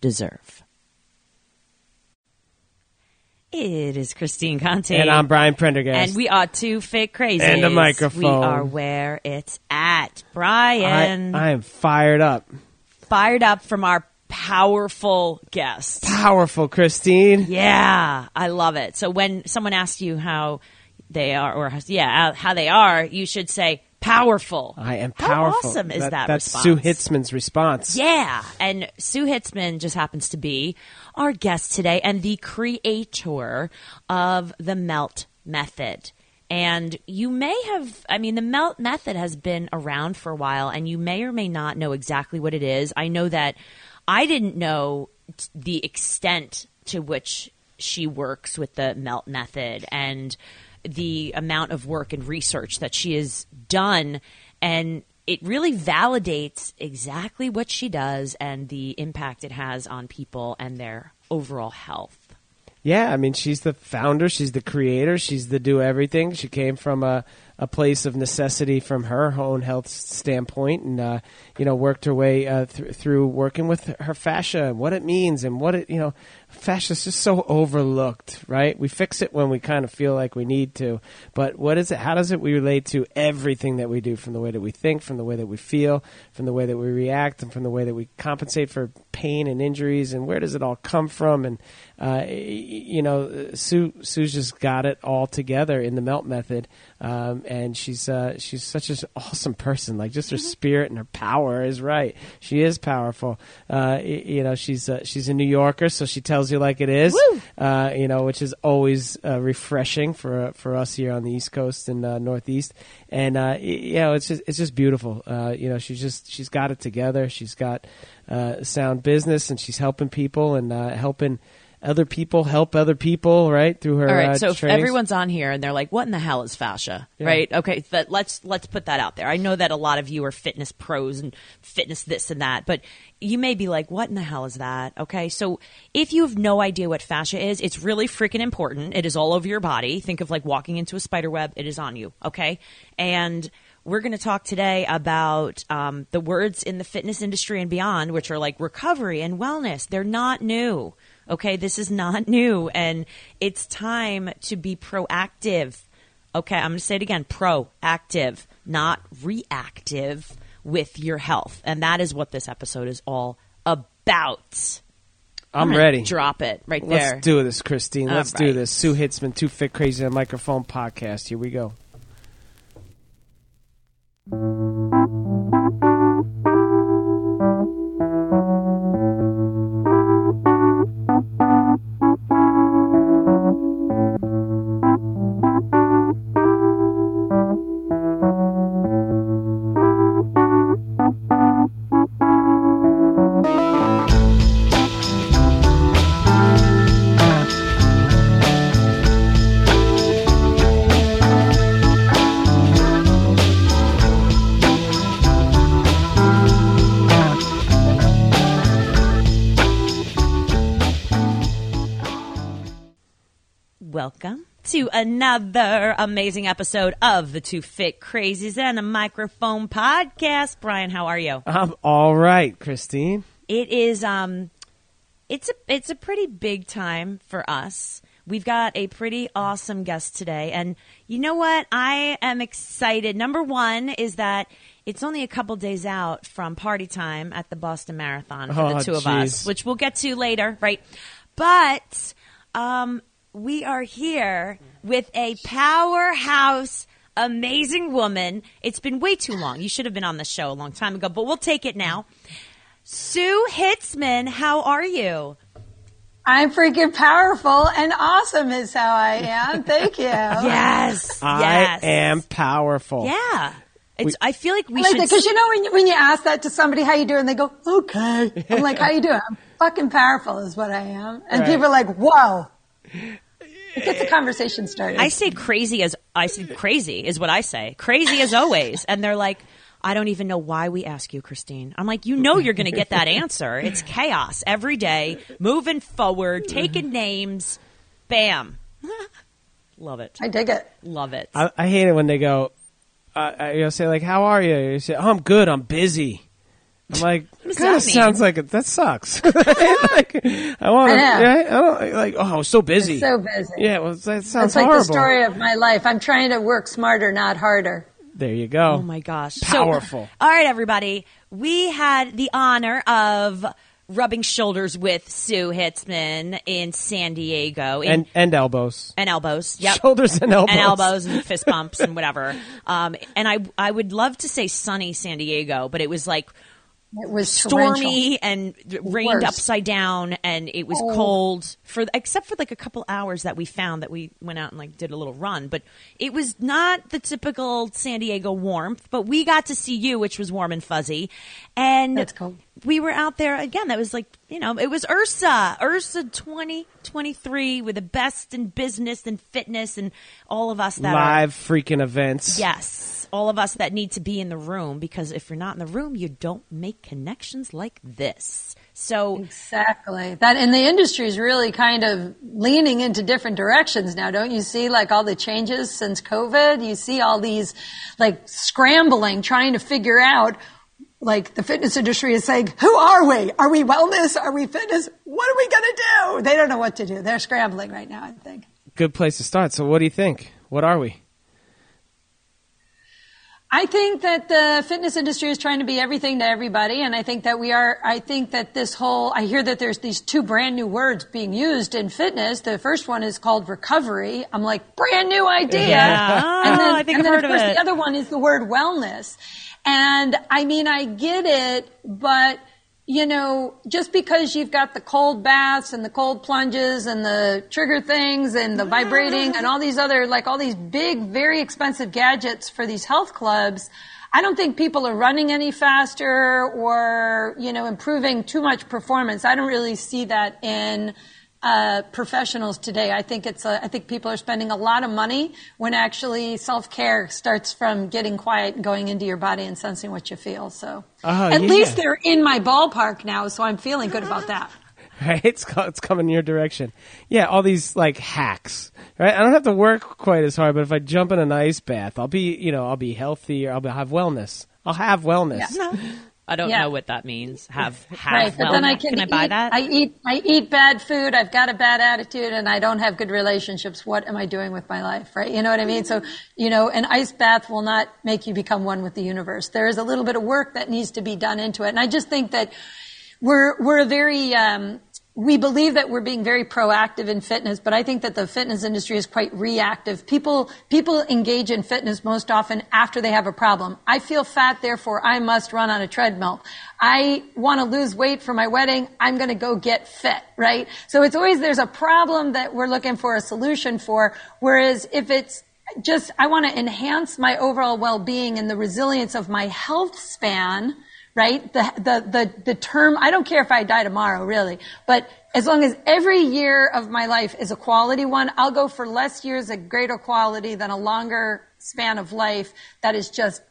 deserve? It is Christine Conti. And I'm Brian Prendergast. And we are two fake crazy. And a microphone. We are where it's at. Brian. I, I am fired up. Fired up from our powerful guest. Powerful, Christine. Yeah, I love it. So when someone asks you how they are, or yeah, how they are, you should say powerful. I am How awesome is that That's response? Sue Hitzmann's response. Yeah, and Sue Hitzmann just happens to be our guest today and the creator of the Melt Method. And you may have, I mean, the Melt Method has been around for a while, and you may or may not know exactly what it is. I know that I didn't know the extent to which she works with the Melt Method and the amount of work and research that she has done. And it really validates exactly what she does and the impact it has on people and their overall health. Yeah, I mean, she's the founder, she's the creator, she's the do everything. She came from a, a place of necessity from her own health standpoint and, uh, you know, worked her way uh, th- through working with her fascia and what it means and what it, you know, fascia is so overlooked, right? We fix it when we kind of feel like we need to. But what is it? How does it we relate to everything that we do from the way that we think, from the way that we feel, from the way that we react, and from the way that we compensate for pain and injuries? And where does it all come from? And, uh, you know, Sue, Sue's just got it all together in the melt method. Um, and she's, uh, she's such an awesome person. Like just her spirit and her power is right. She is powerful. Uh, you know, she's, uh, she's a New Yorker, so she tells you like it is, uh, you know, which is always uh, refreshing for for us here on the East Coast and uh, Northeast. And uh, you know, it's just it's just beautiful. Uh, you know, she's just she's got it together. She's got uh, sound business, and she's helping people and uh, helping other people help other people, right? Through her. All right, uh, so if everyone's on here and they're like, "What in the hell is fascia?" Yeah. Right? Okay, but let's let's put that out there. I know that a lot of you are fitness pros and fitness this and that, but you may be like, "What in the hell is that?" Okay, so if you have no idea what fascia is, it's really freaking important. It is all over your body. Think of like walking into a spider web; it is on you. Okay, and we're going to talk today about um, the words in the fitness industry and beyond, which are like recovery and wellness. They're not new. Okay, this is not new, and it's time to be proactive. Okay, I'm going to say it again proactive, not reactive with your health. And that is what this episode is all about. I'm gonna ready. Drop it right there. Let's do this, Christine. Let's do this. Sue Hitzmann, Two Fit Crazy on Microphone podcast. Here we go. To another amazing episode of the Two Fit Crazies and a Microphone podcast. Brian, how are you? I'm all right, Christine. It is um it's a it's a pretty big time for us. We've got a pretty awesome guest today and you know what? I am excited. Number 1 is that it's only a couple days out from party time at the Boston Marathon for Oh, the two of us, which we'll get to later, right? But um we are here with a powerhouse amazing woman. It's been way too long. You should have been on the show a long time ago, but we'll take it now. Sue Hitzmann, how are you? I'm freaking powerful and awesome is how I am. Thank you. Yes. I yes. am powerful. Yeah. It's, I feel like we like should. because you know when you, when you ask that to somebody how you doing, they go okay. I'm like how you doing? I'm fucking powerful is what I am, and Right. people are like whoa. It gets the conversation started. I say crazy as I say crazy is what I say. Crazy as always, and they're like. I don't even know why we ask you, Christine. I'm like, you know, you're going to get that answer. It's chaos every day, moving forward, taking names, bam. Love it. I dig it. Love it. I, I hate it when they go, uh, uh, you know, say like, "How are you?" You say, "Oh, I'm good. I'm busy." I'm like, kind that of sounds like it. That sucks. like, I want to. I. Yeah, I don't like. Oh, I was so busy. So busy. Yeah, well, that sounds That's like horrible. the story of my life. I'm trying to work smarter, not harder. There you go. Oh my gosh. So- Powerful. all right, everybody. We had the honor of rubbing shoulders with Sue Hitzmann in San Diego. In, and and elbows, and elbows. Yep. shoulders and elbows, and elbows and fist bumps and whatever. Um, and I I would love to say sunny San Diego, but it was like It was torrential. stormy and rained Worse. upside down and it was Oh. cold for except for like a couple hours that we found that we went out and like did a little run but it was not the typical san diego warmth but we got to see you which was warm and fuzzy and That's cool. we were out there again that was like you know it was IHRSA IHRSA 2023 with the best in business and fitness and all of us that are live freaking events. Yes. All of us that need to be in the room because if you're not in the room, you don't make connections like this. So, Exactly. That and the industry is really kind of leaning into different directions now. Don't you see like all the changes since COVID? You see all these like scrambling, trying to figure out like the fitness industry is saying, who are we? Are we wellness? Are we fitness? What are we going to do? They don't know what to do. They're scrambling right now, I think. Good place to start. So, what do you think? What are we? I think that the fitness industry is trying to be everything to everybody. And I think that we are, I think that this whole, I hear that there's these two brand new words being used in fitness. The first one is called recovery. I'm like, brand new idea. Yeah. Oh, I think and I've then heard of of course it. the other one is the word wellness. And I mean, I get it, but you know, just because you've got the cold baths and the cold plunges and the trigger things and the vibrating and all these other, like all these big, very expensive gadgets for these health clubs, I don't think people are running any faster or, you know, improving too much performance. I don't really see that in uh, professionals today. I think it's a, I think people are spending a lot of money when actually self care starts from getting quiet and going into your body and sensing what you feel. So Oh, at yeah. least they're in my ballpark now, so I'm feeling good about that. right? It's it's coming your direction. Yeah, all these like hacks, right? I don't have to work quite as hard, but if I jump in an ice bath, I'll be, you know, I'll be healthier. I'll be, have wellness. I'll have wellness. I don't Yeah. know what that means. Have, have Right, but then I can, Can I buy eat, that? I eat, I eat bad food. I've got a bad attitude, and I don't have good relationships. What am I doing with my life? Right? You know what I mean? So, you know, an ice bath will not make you become one with the universe. There is a little bit of work that needs to be done into it, and I just think that we're we're a very um, we believe that we're being very proactive in fitness, but I think that the fitness industry is quite reactive. People people engage in fitness most often after they have a problem. I feel fat, therefore I must run on a treadmill. I want to lose weight for my wedding. I'm going to go get fit, right? So it's always there's a problem that we're looking for a solution for. Whereas if it's just I want to enhance my overall well-being and the resilience of my health span right? The, the, the, the term, I don't care if I die tomorrow, really, but as long as every year of my life is a quality one, I'll go for less years of greater quality than a longer span of life that is just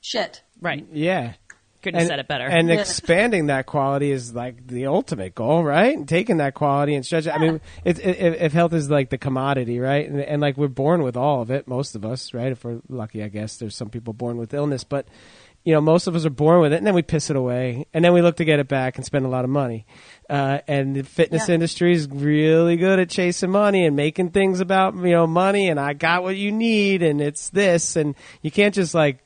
shit. right. Yeah. Couldn't have said it better. And Yeah. expanding that quality is like the ultimate goal, right? And taking that quality and stretch it. I mean, it, it, if if health is like the commodity, right? And, and like we're born with all of it, most of us, right? If we're lucky, I guess there's some people born with illness, but you know, most of us are born with it, and then we piss it away, and then we look to get it back and spend a lot of money. Uh, and the fitness Yeah. industry is really good at chasing money and making things about you know money, and I got what you need, and it's this, and you can't just like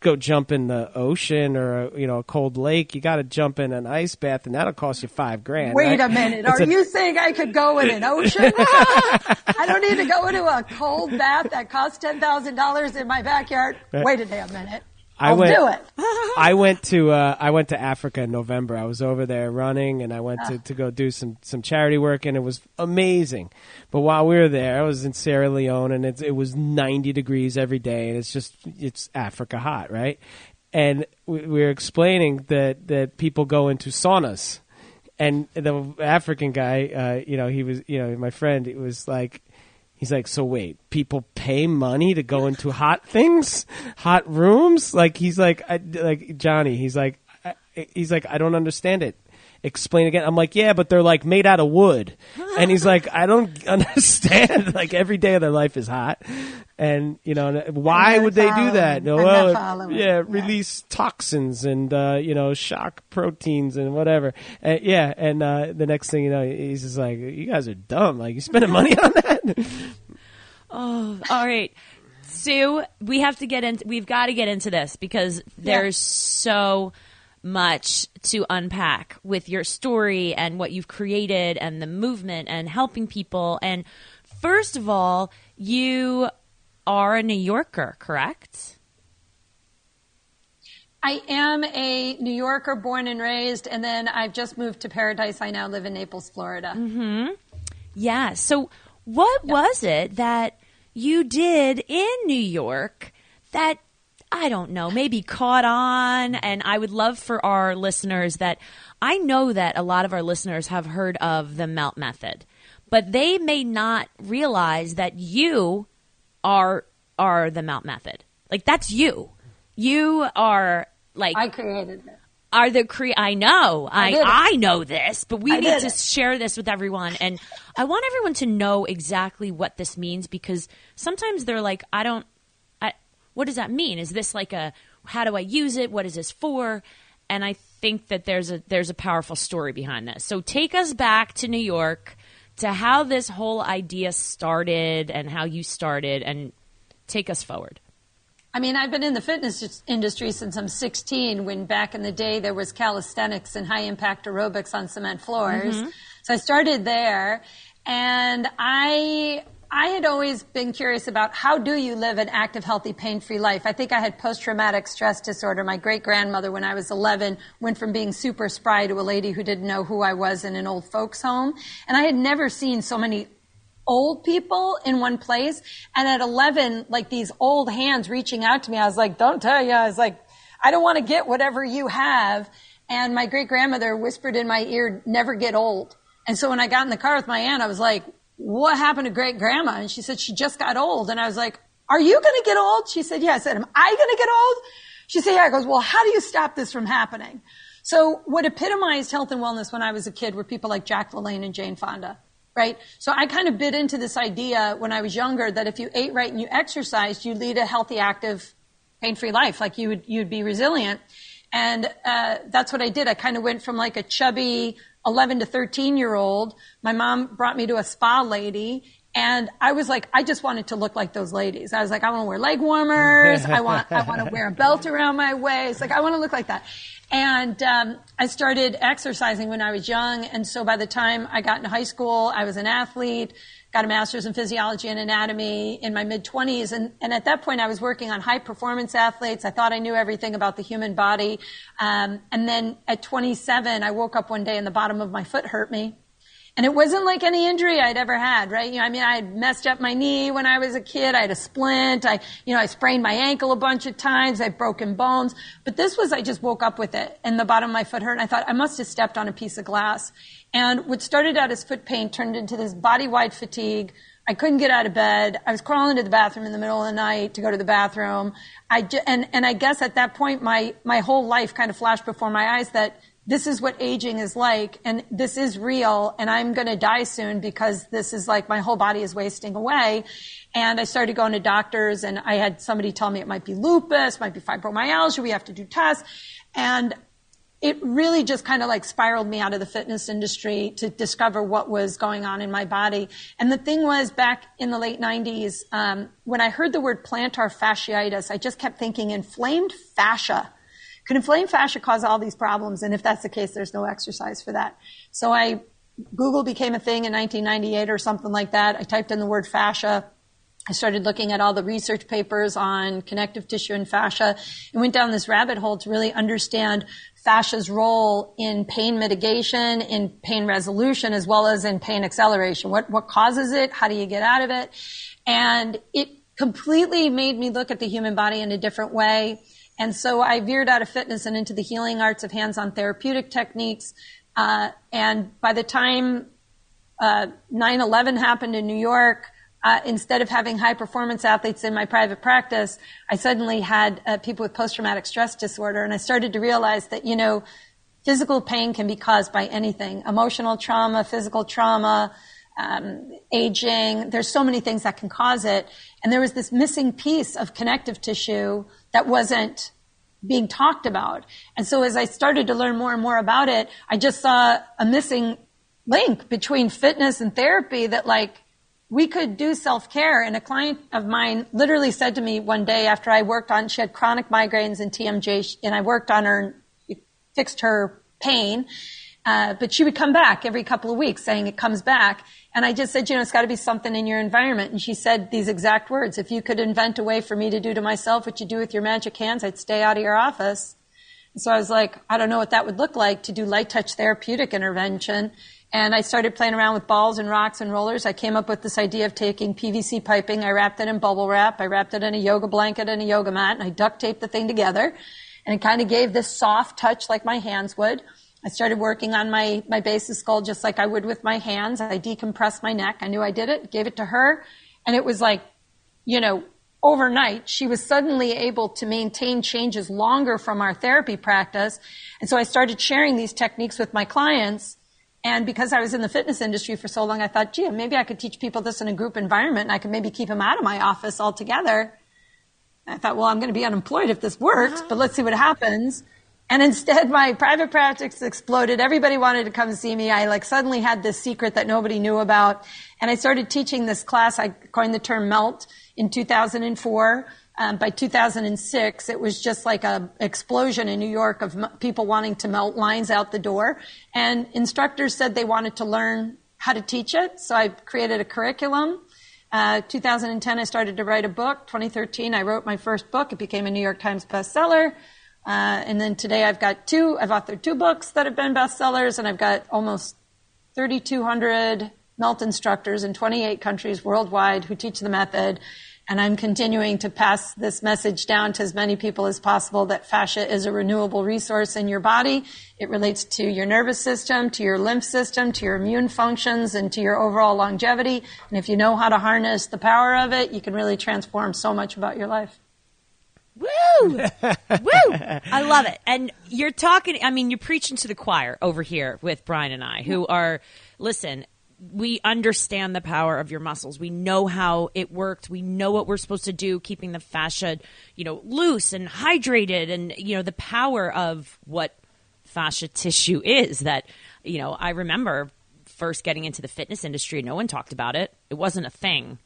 go jump in the ocean or a, you know a cold lake. You got to jump in an ice bath, and that'll cost you five grand. Wait right? a minute. Are a- you saying I could go in an ocean? I don't need to go into a cold bath that costs $10,000 in my backyard. Right. Wait a damn minute. I I'll went, do it. I went to uh, I went to Africa in November. I was over there running, and I went to, to go do some, some charity work, and it was amazing. But while we were there, I was in Sierra Leone, and it, it was ninety degrees every day, and it's just it's Africa hot, right? And we, we were explaining that that people go into saunas, and the African guy, uh, you know, he was, you know, my friend, it was like. He's like, so wait, people pay money to go into hot things, hot rooms? Like he's like, I, like Johnny. He's like, I, he's like, I don't understand it. Explain again. I'm like, yeah, but they're like made out of wood. And he's like, I don't understand. like every day of their life is hot, and you know, why would they do that? No, well, following. yeah, Yeah. release toxins and uh, you know, shock proteins and whatever. Uh, yeah, and uh, the next thing you know, he's just like, you guys are dumb. Like you spending money on that. Oh, all right. Sue, we have to get into we've got to get into this because there's so much to unpack with your story and what you've created and the movement and helping people and first of all, you are a New Yorker, correct? I am a New Yorker, born and raised, and then I've just moved to Paradise. I now live in Naples, Florida. Mm-hmm. Yeah. So, what was it that you did in New York that I don't know, maybe caught on? Mm-hmm. And I would love for our listeners that I know that a lot of our listeners have heard of the melt method, but they may not realize that you are are the melt method. Like that's you. You are like I created it. are the cre I know. I it. I know this, but we I need to it. share this with everyone and I want everyone to know exactly what this means because sometimes they're like I don't I what does that mean? Is this like a how do I use it? What is this for? And I think that there's a there's a powerful story behind this. So take us back to New York to how this whole idea started and how you started and take us forward. I mean, I've been in the fitness industry since I'm 16, when back in the day there was calisthenics and high impact aerobics on cement floors. Mm-hmm. So I started there and I, I had always been curious about how do you live an active, healthy, pain-free life. I think I had post-traumatic stress disorder. My great-grandmother, when I was 11, went from being super spry to a lady who didn't know who I was in an old folks home. And I had never seen so many old people in one place. And at 11, like these old hands reaching out to me, I was like, don't tell you. I was like, I don't want to get whatever you have. And my great grandmother whispered in my ear, never get old. And so when I got in the car with my aunt, I was like, what happened to great grandma? And she said, she just got old. And I was like, are you going to get old? She said, yeah. I said, am I going to get old? She said, yeah. I goes, well, how do you stop this from happening? So what epitomized health and wellness when I was a kid were people like Jack LaLanne and Jane Fonda right? So I kind of bit into this idea when I was younger that if you ate right and you exercised, you'd lead a healthy, active, pain-free life. Like you would, you'd be resilient. And, uh, that's what I did. I kind of went from like a chubby 11 to 13 year old. My mom brought me to a spa lady and I was like, I just wanted to look like those ladies. I was like, I want to wear leg warmers. I want, I want to wear a belt around my waist. Like, I want to look like that. And um, I started exercising when I was young. And so by the time I got into high school, I was an athlete, got a master's in physiology and anatomy in my mid 20s. And, and at that point, I was working on high performance athletes. I thought I knew everything about the human body. Um, and then at 27, I woke up one day and the bottom of my foot hurt me. And it wasn't like any injury I'd ever had, right? You know, I mean, I had messed up my knee when I was a kid. I had a splint. I, you know, I sprained my ankle a bunch of times. I've broken bones. But this was, I just woke up with it and the bottom of my foot hurt. And I thought I must have stepped on a piece of glass. And what started out as foot pain turned into this body wide fatigue. I couldn't get out of bed. I was crawling to the bathroom in the middle of the night to go to the bathroom. I ju- and, and I guess at that point, my, my whole life kind of flashed before my eyes that this is what aging is like and this is real and I'm going to die soon because this is like my whole body is wasting away. And I started going to doctors and I had somebody tell me it might be lupus, might be fibromyalgia. We have to do tests. And it really just kind of like spiraled me out of the fitness industry to discover what was going on in my body. And the thing was back in the late 90s, um, when I heard the word plantar fasciitis, I just kept thinking inflamed fascia. Could inflamed fascia cause all these problems? And if that's the case, there's no exercise for that. So I, Google became a thing in 1998 or something like that. I typed in the word fascia I started looking at all the research papers on connective tissue and fascia and went down this rabbit hole to really understand fascia's role in pain mitigation, in pain resolution, as well as in pain acceleration. What, what causes it? How do you get out of it? And it completely made me look at the human body in a different way. And so I veered out of fitness and into the healing arts of hands-on therapeutic techniques. Uh, and by the time uh, 9/11 happened in New York, uh, instead of having high performance athletes in my private practice, I suddenly had uh, people with post traumatic stress disorder. And I started to realize that, you know, physical pain can be caused by anything emotional trauma, physical trauma, um, aging. There's so many things that can cause it. And there was this missing piece of connective tissue that wasn't being talked about. And so as I started to learn more and more about it, I just saw a missing link between fitness and therapy that like we could do self-care. And a client of mine literally said to me one day after I worked on, she had chronic migraines and TMJ, and I worked on her, and fixed her pain. Uh, but she would come back every couple of weeks saying it comes back. And I just said, you know, it's got to be something in your environment. And she said these exact words. If you could invent a way for me to do to myself what you do with your magic hands, I'd stay out of your office. And so I was like, I don't know what that would look like to do light touch therapeutic intervention. And I started playing around with balls and rocks and rollers. I came up with this idea of taking PVC piping. I wrapped it in bubble wrap. I wrapped it in a yoga blanket and a yoga mat and I duct taped the thing together. And it kind of gave this soft touch like my hands would. I started working on my, my base of skull just like I would with my hands. I decompressed my neck. I knew I did it, gave it to her. And it was like, you know, overnight, she was suddenly able to maintain changes longer from our therapy practice. And so I started sharing these techniques with my clients and because I was in the fitness industry for so long, I thought, gee, maybe I could teach people this in a group environment and I could maybe keep them out of my office altogether. I thought, well, I'm going to be unemployed if this works, uh-huh. but let's see what happens. And instead, my private practice exploded. Everybody wanted to come see me. I like suddenly had this secret that nobody knew about. And I started teaching this class. I coined the term melt in 2004. Um, by 2006, it was just like a explosion in New York of m- people wanting to melt lines out the door. And instructors said they wanted to learn how to teach it. So I created a curriculum. Uh, 2010, I started to write a book. 2013, I wrote my first book. It became a New York Times bestseller. Uh, and then today I've got two, I've authored two books that have been bestsellers and I've got almost 3,200 melt instructors in 28 countries worldwide who teach the method. And I'm continuing to pass this message down to as many people as possible that fascia is a renewable resource in your body. It relates to your nervous system, to your lymph system, to your immune functions, and to your overall longevity. And if you know how to harness the power of it, you can really transform so much about your life. Woo! Woo! I love it. And you're talking, I mean, you're preaching to the choir over here with Brian and I, who are, listen, we understand the power of your muscles. We know how it works. We know what we're supposed to do, keeping the fascia, you know, loose and hydrated, and you know the power of what fascia tissue is. That you know, I remember first getting into the fitness industry. No one talked about it. It wasn't a thing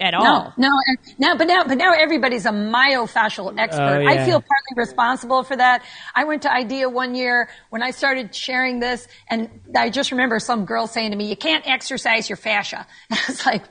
at all. No, no, now, but now, but now everybody's a myofascial oh, expert. Oh, yeah. I feel partly responsible for that. I went to IDEA one year when I started sharing this, and I just remember some girl saying to me, "You can't exercise your fascia." And I was like,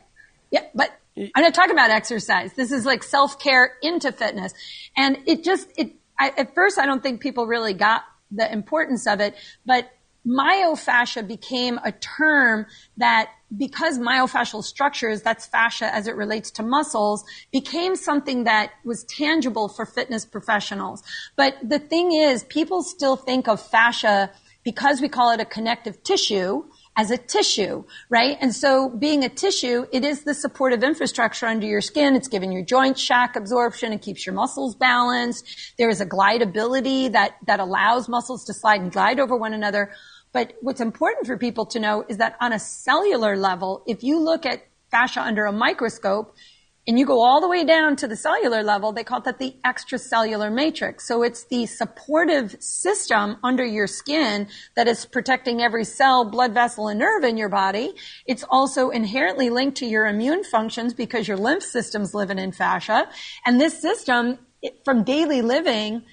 "Yeah, but." I'm not talking about exercise. This is like self-care into fitness. And it just, it, I, at first I don't think people really got the importance of it, but myofascia became a term that because myofascial structures, that's fascia as it relates to muscles, became something that was tangible for fitness professionals. But the thing is, people still think of fascia because we call it a connective tissue as a tissue, right? And so being a tissue, it is the supportive infrastructure under your skin. It's giving your joint shock absorption. It keeps your muscles balanced. There is a glideability that, that allows muscles to slide and glide over one another. But what's important for people to know is that on a cellular level, if you look at fascia under a microscope and you go all the way down to the cellular level, they call that the extracellular matrix. So it's the supportive system under your skin that is protecting every cell, blood vessel, and nerve in your body. It's also inherently linked to your immune functions because your lymph system's living in fascia. And this system, from daily living,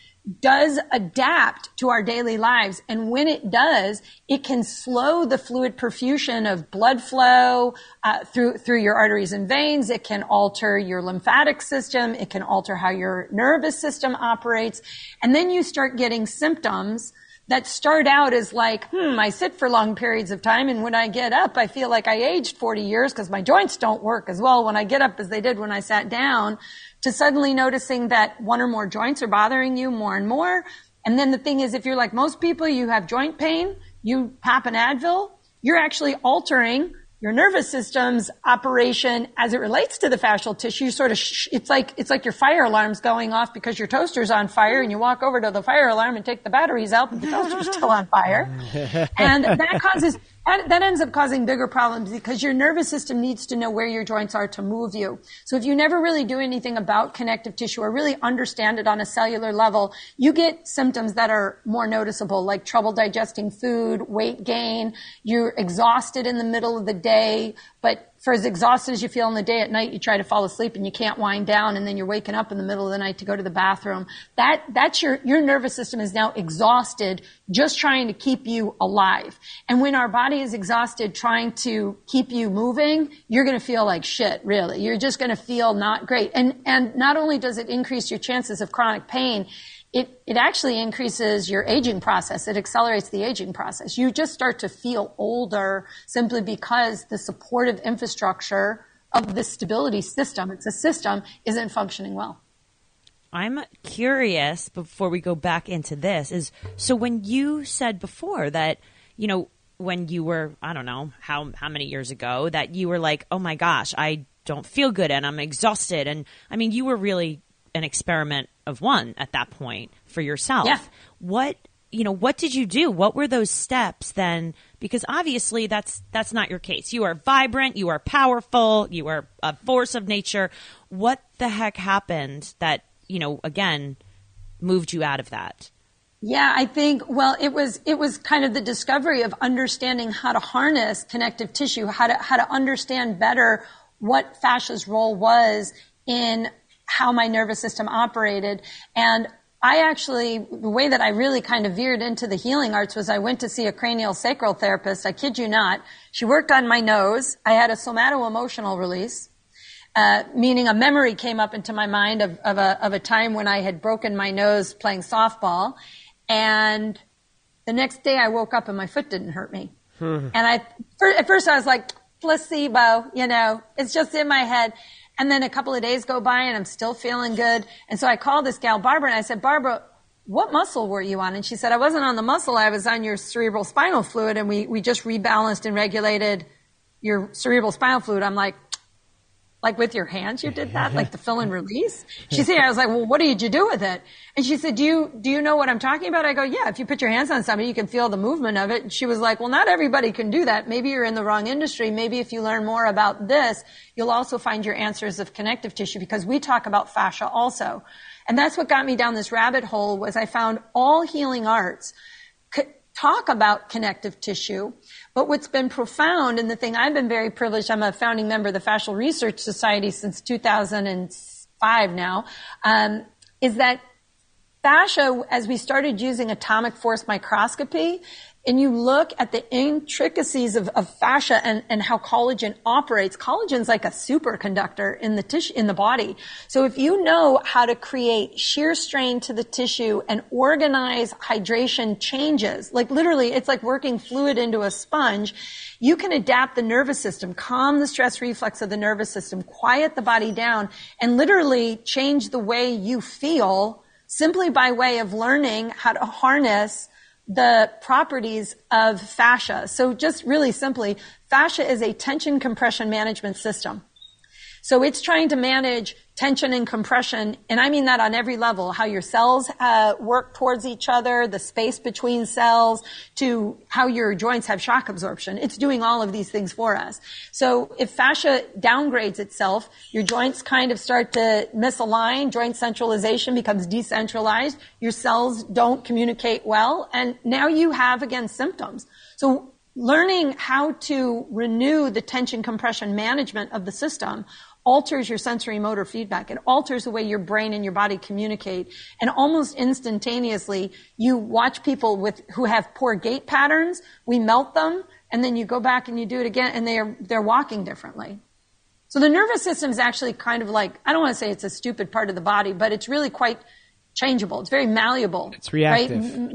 does adapt to our daily lives. And when it does, it can slow the fluid perfusion of blood flow uh, through through your arteries and veins. It can alter your lymphatic system. It can alter how your nervous system operates. And then you start getting symptoms that start out as like, hmm, I sit for long periods of time, and when I get up, I feel like I aged 40 years because my joints don't work as well when I get up as they did when I sat down to suddenly noticing that one or more joints are bothering you more and more. And then the thing is, if you're like most people, you have joint pain, you pop an Advil, you're actually altering your nervous system's operation as it relates to the fascial tissue sort of sh- it's like it's like your fire alarm's going off because your toaster's on fire and you walk over to the fire alarm and take the batteries out but the toaster's still on fire and that causes that, that ends up causing bigger problems because your nervous system needs to know where your joints are to move you. So if you never really do anything about connective tissue or really understand it on a cellular level, you get symptoms that are more noticeable, like trouble digesting food, weight gain, you're exhausted in the middle of the day, but for as exhausted as you feel in the day at night, you try to fall asleep and you can't wind down and then you're waking up in the middle of the night to go to the bathroom. That, that's your, your nervous system is now exhausted just trying to keep you alive. And when our body is exhausted trying to keep you moving, you're going to feel like shit, really. You're just going to feel not great. And, and not only does it increase your chances of chronic pain, it, it actually increases your aging process. It accelerates the aging process. You just start to feel older simply because the supportive infrastructure of the stability system, it's a system, isn't functioning well. I'm curious before we go back into this is so when you said before that, you know, when you were, I don't know, how how many years ago that you were like, "Oh my gosh, I don't feel good and I'm exhausted." And I mean, you were really an experiment of one at that point for yourself. Yeah. What you know, what did you do? What were those steps then? Because obviously that's that's not your case. You are vibrant, you are powerful, you are a force of nature. What the heck happened that, you know, again, moved you out of that? Yeah, I think, well, it was, it was kind of the discovery of understanding how to harness connective tissue, how to, how to understand better what fascia's role was in how my nervous system operated. And I actually, the way that I really kind of veered into the healing arts was I went to see a cranial sacral therapist. I kid you not. She worked on my nose. I had a somato emotional release. Uh, meaning a memory came up into my mind of, of, a, of a time when I had broken my nose playing softball. And the next day I woke up and my foot didn't hurt me. and I, at first I was like, placebo, you know, it's just in my head. And then a couple of days go by and I'm still feeling good. And so I called this gal, Barbara, and I said, Barbara, what muscle were you on? And she said, I wasn't on the muscle. I was on your cerebral spinal fluid and we, we just rebalanced and regulated your cerebral spinal fluid. I'm like, like with your hands you did that, like the fill and release? She said, I was like, well, what did you do with it? And she said, do you, do you know what I'm talking about? I go, yeah, if you put your hands on somebody, you can feel the movement of it. And she was like, well, not everybody can do that. Maybe you're in the wrong industry. Maybe if you learn more about this, you'll also find your answers of connective tissue because we talk about fascia also. And that's what got me down this rabbit hole was I found all healing arts talk about connective tissue. But what's been profound, and the thing I've been very privileged, I'm a founding member of the Fascial Research Society since 2005 now, um, is that fascia, as we started using atomic force microscopy, and you look at the intricacies of, of fascia and, and, how collagen operates, collagen's like a superconductor in the tissue, in the body. So if you know how to create shear strain to the tissue and organize hydration changes, like literally it's like working fluid into a sponge, you can adapt the nervous system, calm the stress reflex of the nervous system, quiet the body down, and literally change the way you feel simply by way of learning how to harness the properties of fascia. So just really simply, fascia is a tension compression management system. So it's trying to manage tension and compression, and I mean that on every level, how your cells uh, work towards each other, the space between cells, to how your joints have shock absorption. It's doing all of these things for us. So if fascia downgrades itself, your joints kind of start to misalign, joint centralization becomes decentralized, your cells don't communicate well, and now you have, again, symptoms. So learning how to renew the tension compression management of the system alters your sensory motor feedback. It alters the way your brain and your body communicate. And almost instantaneously, you watch people with, who have poor gait patterns, we melt them, and then you go back and you do it again, and they're, they're walking differently. So the nervous system is actually kind of like, I don't want to say it's a stupid part of the body, but it's really quite changeable. It's very malleable. It's reactive. Right?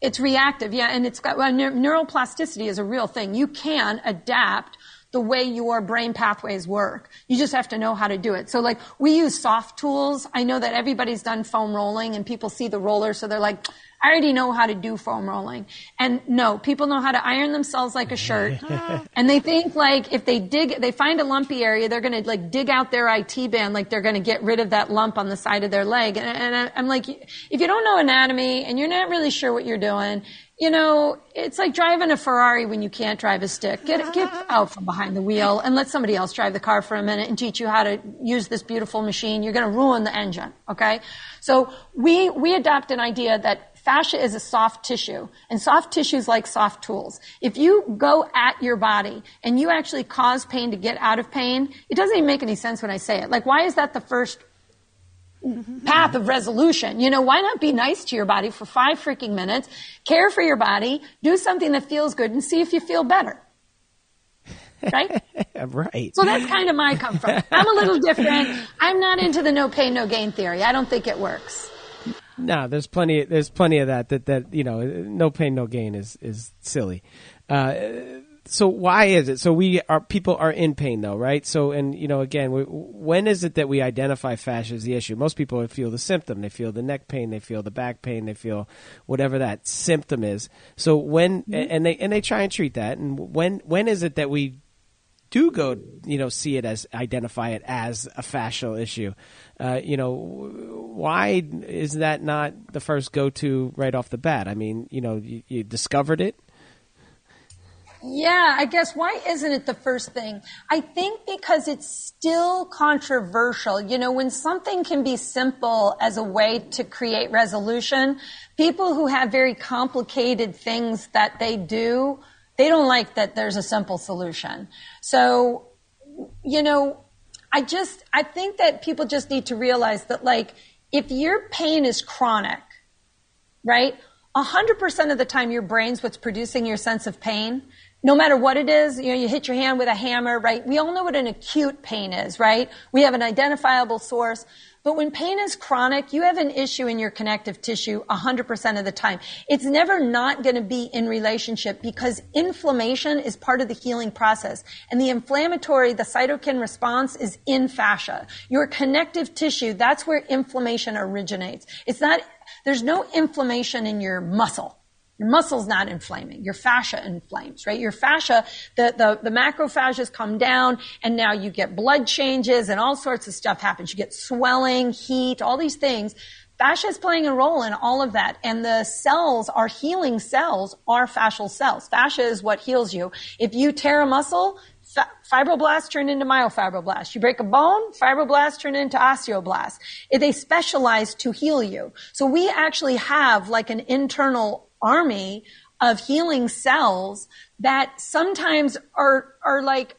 It's reactive, yeah, and it's got well, neuroplasticity is a real thing. You can adapt the way your brain pathways work. You just have to know how to do it. So like we use soft tools. I know that everybody's done foam rolling and people see the roller so they're like, I already know how to do foam rolling. And no, people know how to iron themselves like a shirt. and they think like if they dig, they find a lumpy area, they're going to like dig out their IT band like they're going to get rid of that lump on the side of their leg. And, and I'm like, if you don't know anatomy and you're not really sure what you're doing, you know, it's like driving a Ferrari when you can't drive a stick. Get, get out from behind the wheel and let somebody else drive the car for a minute and teach you how to use this beautiful machine. You're going to ruin the engine. Okay. So we, we adopt an idea that fascia is a soft tissue, and soft tissues like soft tools. If you go at your body and you actually cause pain to get out of pain, it doesn't even make any sense when I say it. Like, why is that the first path of resolution. You know, why not be nice to your body for five freaking minutes, care for your body, do something that feels good, and see if you feel better. Right? right. So that's kind of my come from. I'm a little different. I'm not into the no pain, no gain theory. I don't think it works. No, there's plenty. There's plenty of that. That that you know, no pain, no gain is is silly. Uh, so why is it? So we are people are in pain though, right? So and you know, again, we, when is it that we identify fascia as the issue? Most people feel the symptom. They feel the neck pain. They feel the back pain. They feel whatever that symptom is. So when mm-hmm. and they and they try and treat that. And when when is it that we do go, you know, see it as identify it as a fascial issue. Uh, you know, why is that not the first go to right off the bat? I mean, you know, you, you discovered it. Yeah, I guess why isn't it the first thing? I think because it's still controversial. You know, when something can be simple as a way to create resolution, people who have very complicated things that they do they don't like that there's a simple solution. So, you know, I just, I think that people just need to realize that like, if your pain is chronic, right? 100% of the time your brain's what's producing your sense of pain. No matter what it is, you know, you hit your hand with a hammer, right? We all know what an acute pain is, right? We have an identifiable source. But when pain is chronic, you have an issue in your connective tissue 100% of the time. It's never not going to be in relationship because inflammation is part of the healing process. And the inflammatory, the cytokine response is in fascia. Your connective tissue, that's where inflammation originates. It's not, there's no inflammation in your muscle. Your muscle's not inflaming. Your fascia inflames, right? Your fascia, the, the, the macrophages come down and now you get blood changes and all sorts of stuff happens. You get swelling, heat, all these things. Fascia is playing a role in all of that. And the cells, our healing cells, are fascial cells. Fascia is what heals you. If you tear a muscle, fibroblasts turn into myofibroblasts. You break a bone, fibroblasts turn into osteoblasts. They specialize to heal you. So we actually have like an internal army of healing cells that sometimes are, are like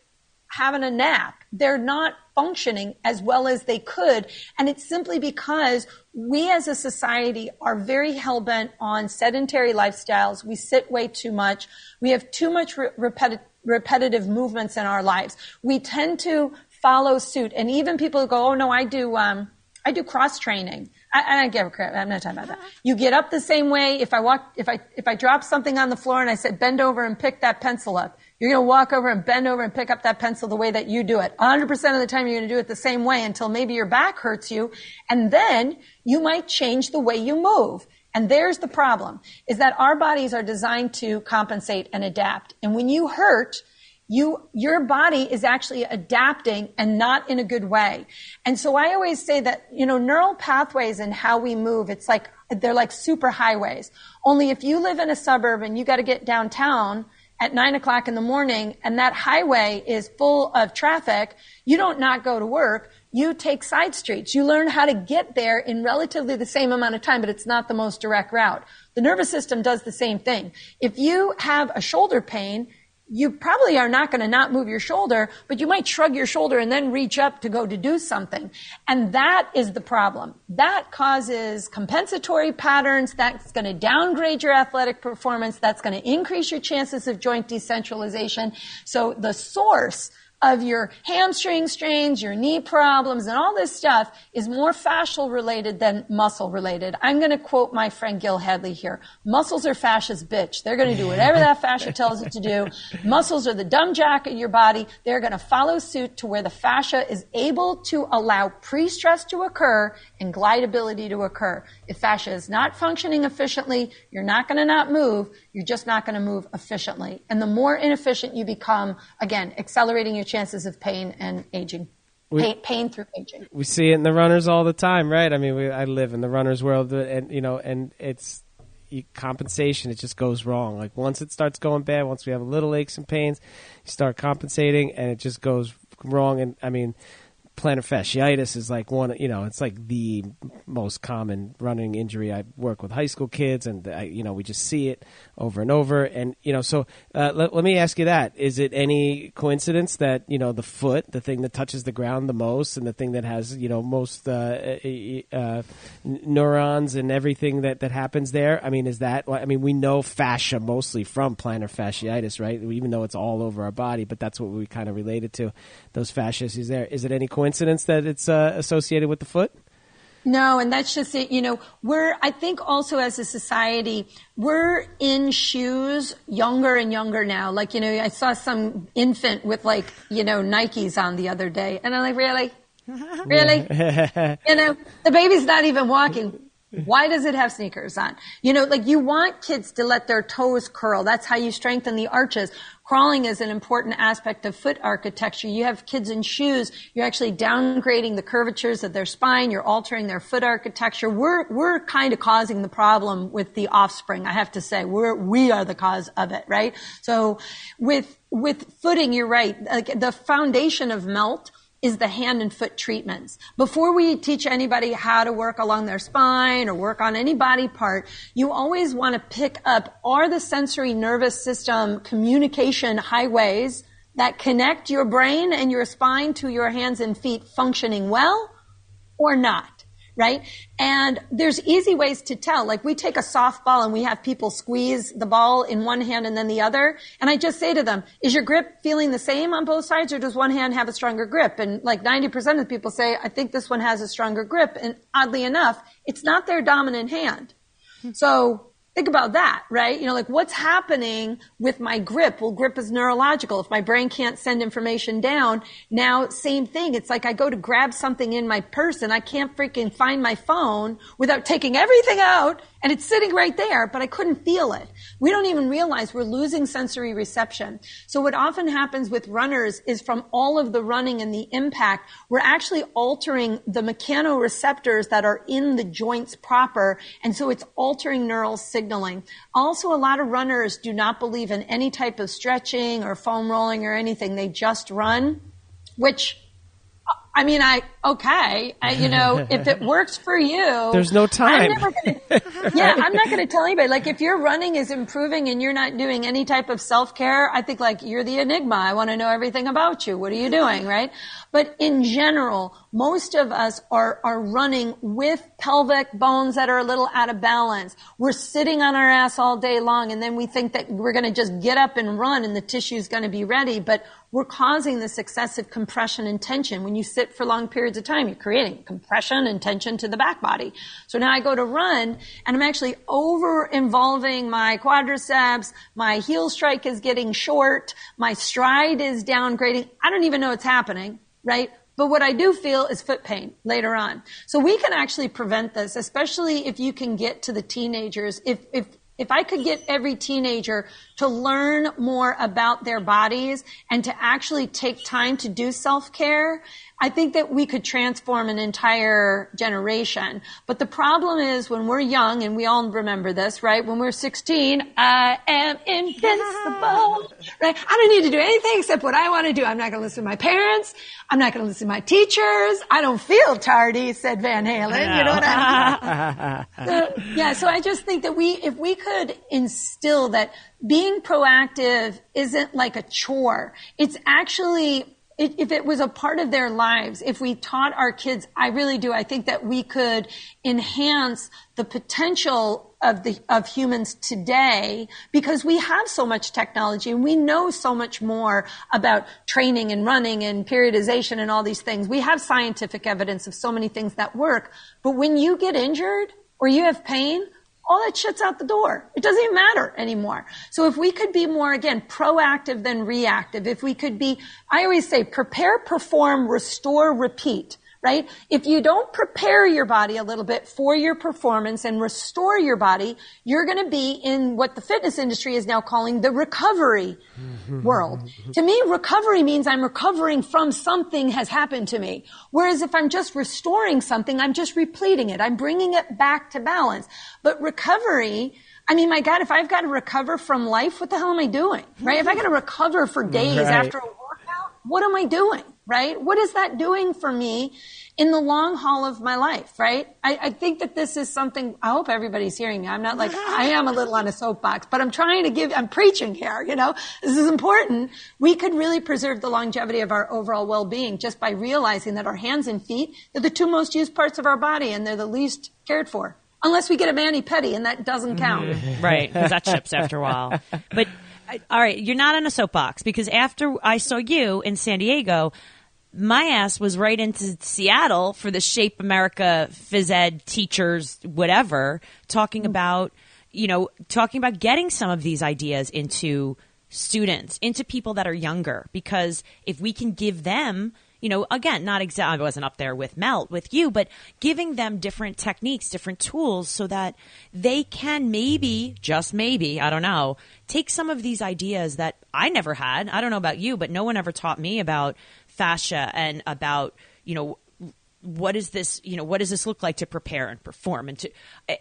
having a nap. They're not functioning as well as they could. And it's simply because we as a society are very hell bent on sedentary lifestyles. We sit way too much. We have too much re- repeti- repetitive movements in our lives. We tend to follow suit. And even people go, oh no, I do, um, I do cross training. I, I don't give a crap. I'm not talking about that. You get up the same way. If I walk, if I, if I drop something on the floor and I said, bend over and pick that pencil up, you're going to walk over and bend over and pick up that pencil the way that you do it. 100% of the time you're going to do it the same way until maybe your back hurts you. And then you might change the way you move. And there's the problem, is that our bodies are designed to compensate and adapt. And when you hurt, you, your body is actually adapting and not in a good way. And so I always say that, you know, neural pathways and how we move, it's like, they're like super highways. Only if you live in a suburb and you got to get downtown at nine o'clock in the morning and that highway is full of traffic, you don't not go to work. You take side streets. You learn how to get there in relatively the same amount of time, but it's not the most direct route. The nervous system does the same thing. If you have a shoulder pain, you probably are not going to not move your shoulder, but you might shrug your shoulder and then reach up to go to do something. And that is the problem. That causes compensatory patterns. That's going to downgrade your athletic performance. That's going to increase your chances of joint decentralization. So the source of your hamstring strains, your knee problems, and all this stuff is more fascial related than muscle related. I'm going to quote my friend Gil Hedley here. Muscles are fascia's bitch. They're going to do whatever that fascia tells it to do. Muscles are the dumb jack of your body. They're going to follow suit to where the fascia is able to allow pre-stress to occur and glidability to occur. If fascia is not functioning efficiently, you're not going to not move. You're just not going to move efficiently. And the more inefficient you become, again, accelerating your chances of pain and aging. We- pain, pain through aging. we see it in the runners all the time, right? I mean, we, I live in the runners world, and you know, and it's you, compensation. It just goes wrong. Like once it starts going bad, once we have a little aches and pains, you start compensating, and it just goes wrong. And I mean, plantar fasciitis is like one. You know, it's like the most common running injury. I work with high school kids, and I, you know, we just see it over and over. And you know, so uh, let, let me ask you that: Is it any coincidence that you know the foot, the thing that touches the ground the most, and the thing that has you know most uh, uh, neurons and everything that that happens there? I mean, is that? I mean, we know fascia mostly from plantar fasciitis, right? Even though it's all over our body, but that's what we kind of related to. Those fascias is there. Is it any coincidence that it's uh, associated with the foot? No, and that's just it. You know, we're, I think also as a society, we're in shoes younger and younger now. Like, you know, I saw some infant with like, you know, Nikes on the other day. And I'm like, really? Really? you know, the baby's not even walking. Why does it have sneakers on? You know, like you want kids to let their toes curl. That's how you strengthen the arches. Crawling is an important aspect of foot architecture. You have kids in shoes, you're actually downgrading the curvatures of their spine, you're altering their foot architecture. We're, we're kind of causing the problem with the offspring, I have to say. We're, we are the cause of it, right? So with, with footing, you're right. Like the foundation of melt is the hand and foot treatments. Before we teach anybody how to work along their spine or work on any body part, you always want to pick up are the sensory nervous system communication highways that connect your brain and your spine to your hands and feet functioning well or not? Right? And there's easy ways to tell. Like we take a softball and we have people squeeze the ball in one hand and then the other. And I just say to them, is your grip feeling the same on both sides or does one hand have a stronger grip? And like 90% of people say, I think this one has a stronger grip. And oddly enough, it's not their dominant hand. So think about that, right? You know, like what's happening with my grip? Well, grip is neurological. If my brain can't send information down, now same thing. It's like I go to grab something in my purse and I can't freaking find my phone without taking everything out and it's sitting right there, but I couldn't feel it. We don't even realize we're losing sensory reception. So what often happens with runners is from all of the running and the impact, we're actually altering the mechanoreceptors that are in the joints proper. And so it's altering neural signaling. Also, a lot of runners do not believe in any type of stretching or foam rolling or anything. They just run, which I mean, I okay, I, you know, if it works for you, There's no time. I'm never gonna, yeah, I'm not going to tell anybody. Like, if your running is improving and you're not doing any type of self care, I think like you're the enigma. I want to know everything about you. What are you doing, right? But in general, most of us are are running with pelvic bones that are a little out of balance. We're sitting on our ass all day long, and then we think that we're going to just get up and run, and the tissue is going to be ready, but we're causing this excessive compression and tension. When you sit for long periods of time, you're creating compression and tension to the back body. So now I go to run and I'm actually over involving my quadriceps. My heel strike is getting short. My stride is downgrading. I don't even know what's happening, right? But what I do feel is foot pain later on. So we can actually prevent this, especially if you can get to the teenagers. If, if, if I could get every teenager to learn more about their bodies and to actually take time to do self-care, I think that we could transform an entire generation. But the problem is when we're young, and we all remember this, right? When we're 16, I am invincible, right? I don't need to do anything except what I want to do. I'm not going to listen to my parents. I'm not going to listen to my teachers. I don't feel tardy, said Van Halen. You know what I mean? so, yeah, so I just think that we, if we could instill that being proactive isn't like a chore, it's actually if it was a part of their lives, if we taught our kids, I really do. I think that we could enhance the potential of the of humans today because we have so much technology and we know so much more about training and running and periodization and all these things. We have scientific evidence of so many things that work. But when you get injured or you have pain, all that shit's out the door. It doesn't even matter anymore. So if we could be more, again, proactive than reactive, if we could be, I always say, prepare, perform, restore, repeat right? If you don't prepare your body a little bit for your performance and restore your body, you're going to be in what the fitness industry is now calling the recovery mm-hmm. world. to me, recovery means I'm recovering from something has happened to me. Whereas if I'm just restoring something, I'm just repleting it. I'm bringing it back to balance. But recovery, I mean, my God, if I've got to recover from life, what the hell am I doing? Right? If I got to recover for days right. after a what am I doing? right? What is that doing for me in the long haul of my life, right? I, I, think that this is something, I hope everybody's hearing me. I'm not like, I am a little on a soapbox, but I'm trying to give, I'm preaching here, you know? This is important. We could really preserve the longevity of our overall well-being just by realizing that our hands and feet are the two most used parts of our body and they're the least cared for. Unless we get a mani-pedi and that doesn't count. Mm-hmm. Right, because that ships after a while. But all right, you're not on a soapbox because after I saw you in San Diego, my ass was right into Seattle for the Shape America phys ed teachers, whatever, talking about, you know, talking about getting some of these ideas into students, into people that are younger, because if we can give them, you know, again, not exactly, I wasn't up there with Melt, with you, but giving them different techniques, different tools so that they can maybe, just maybe, I don't know, take some of these ideas that I never had. I don't know about you, but no one ever taught me about fascia and about you know what is this you know what does this look like to prepare and perform and to I,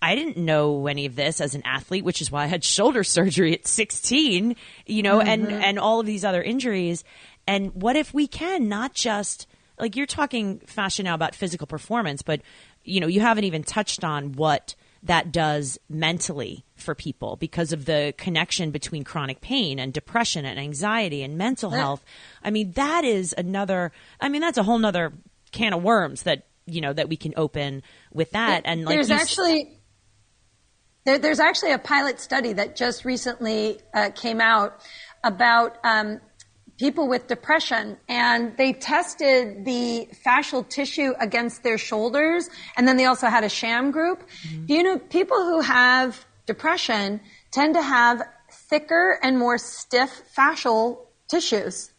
I didn't know any of this as an athlete, which is why I had shoulder surgery at 16, you know, mm-hmm. and and all of these other injuries. And what if we can not just like you're talking fascia now about physical performance, but you know, you haven't even touched on what that does mentally for people because of the connection between chronic pain and depression and anxiety and mental health. I mean, that is another, I mean, that's a whole nother can of worms that, you know, that we can open with that. And like, there's actually, there, there's actually a pilot study that just recently uh, came out about um, people with depression and they tested the fascial tissue against their shoulders and then they also had a sham group. Mm-hmm. Do you know people who have depression tend to have thicker and more stiff fascial tissues?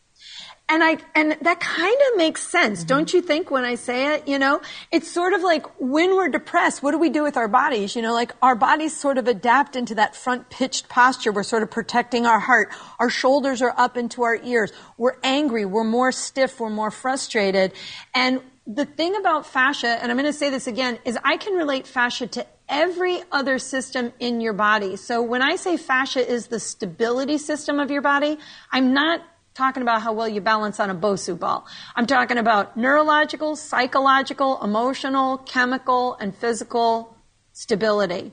And I and that kind of makes sense, mm-hmm. don't you think? When I say it, you know, it's sort of like when we're depressed, what do we do with our bodies? You know, like our bodies sort of adapt into that front pitched posture. We're sort of protecting our heart. Our shoulders are up into our ears. We're angry. We're more stiff. We're more frustrated. And the thing about fascia, and I'm going to say this again, is I can relate fascia to every other system in your body. So when I say fascia is the stability system of your body, I'm not talking about how well you balance on a Bosu ball. I'm talking about neurological, psychological, emotional, chemical, and physical stability.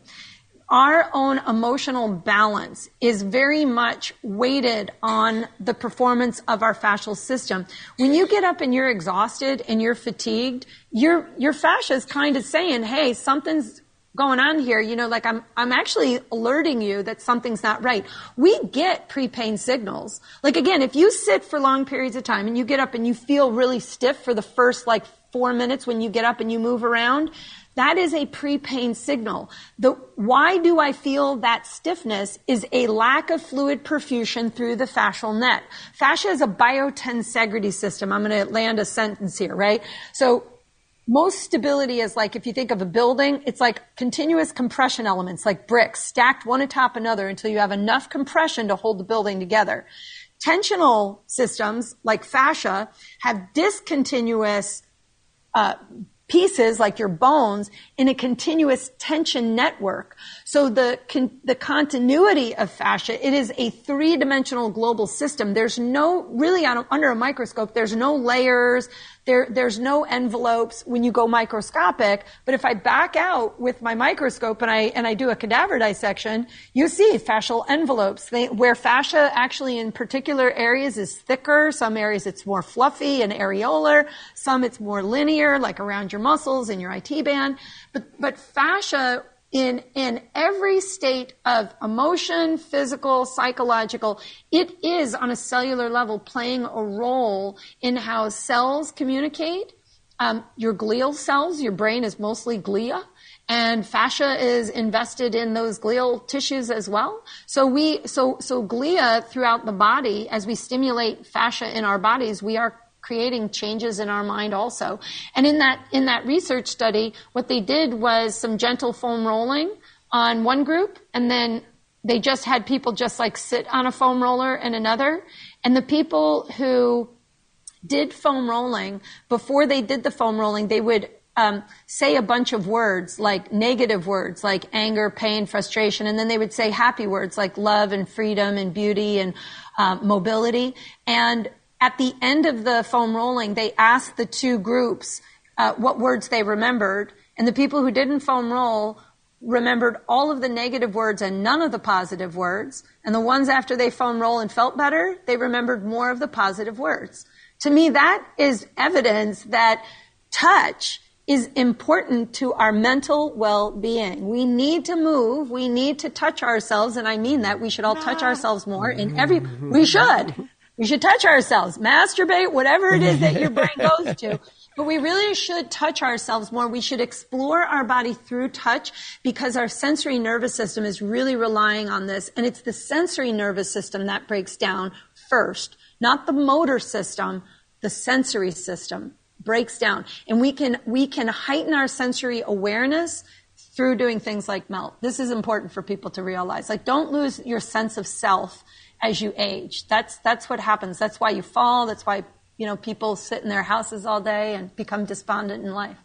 Our own emotional balance is very much weighted on the performance of our fascial system. When you get up and you're exhausted and you're fatigued, your, your fascia is kind of saying, hey, something's going on here, you know, like I'm, I'm actually alerting you that something's not right. We get pre-pain signals. Like again, if you sit for long periods of time and you get up and you feel really stiff for the first like four minutes when you get up and you move around, that is a pre-pain signal. The, why do I feel that stiffness is a lack of fluid perfusion through the fascial net. Fascia is a biotensegrity system. I'm going to land a sentence here, right? So most stability is like if you think of a building, it's like continuous compression elements, like bricks stacked one atop another until you have enough compression to hold the building together. tensional systems like fascia have discontinuous uh, pieces like your bones in a continuous tension network. So the con- the continuity of fascia, it is a three-dimensional global system. There's no really on, under a microscope, there's no layers, there, there's no envelopes when you go microscopic, but if I back out with my microscope and I, and I do a cadaver dissection, you see fascial envelopes. They, where fascia actually in particular areas is thicker, some areas it's more fluffy and areolar, some it's more linear, like around your muscles and your IT band. But, but fascia in, in every state of emotion, physical, psychological, it is on a cellular level playing a role in how cells communicate. Um, your glial cells, your brain is mostly glia, and fascia is invested in those glial tissues as well. So we, so, so glia throughout the body, as we stimulate fascia in our bodies, we are creating changes in our mind also. And in that, in that research study, what they did was some gentle foam rolling on one group and then they just had people just like sit on a foam roller in another. And the people who did foam rolling, before they did the foam rolling, they would um, say a bunch of words like negative words like anger, pain, frustration, and then they would say happy words like love and freedom and beauty and uh, mobility. And at the end of the foam rolling, they asked the two groups uh, what words they remembered, and the people who didn't foam roll remembered all of the negative words and none of the positive words. And the ones after they foam roll and felt better, they remembered more of the positive words. To me, that is evidence that touch is important to our mental well-being. We need to move. We need to touch ourselves. And I mean that we should all touch ourselves more in every, we should. We should touch ourselves, masturbate, whatever it is that your brain goes to. But we really should touch ourselves more. We should explore our body through touch because our sensory nervous system is really relying on this. And it's the sensory nervous system that breaks down first, not the motor system, the sensory system breaks down. And we can, we can heighten our sensory awareness through doing things like melt. This is important for people to realize. Like, don't lose your sense of self as you age. That's, that's what happens. That's why you fall. That's why, you know, people sit in their houses all day and become despondent in life.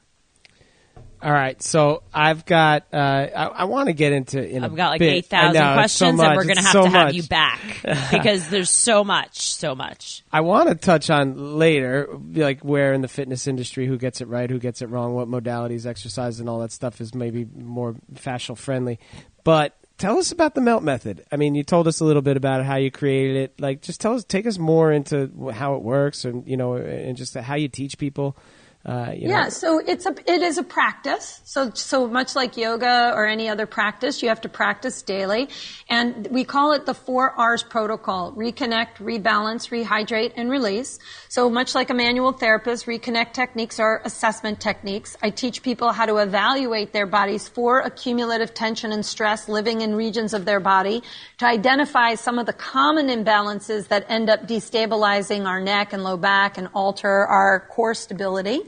All right, so I've got. Uh, I, I want to get into. In I've got like bit. eight thousand questions, so and we're going to have so to have much. you back because there's so much, so much. I want to touch on later, like where in the fitness industry, who gets it right, who gets it wrong, what modalities, exercise, and all that stuff is maybe more fascial friendly. But tell us about the melt method. I mean, you told us a little bit about how you created it. Like, just tell us, take us more into how it works, and you know, and just how you teach people. Uh, you know. Yeah, so it's a it is a practice. So so much like yoga or any other practice, you have to practice daily, and we call it the four R's protocol: reconnect, rebalance, rehydrate, and release. So much like a manual therapist, reconnect techniques are assessment techniques. I teach people how to evaluate their bodies for accumulative tension and stress living in regions of their body to identify some of the common imbalances that end up destabilizing our neck and low back and alter our core stability.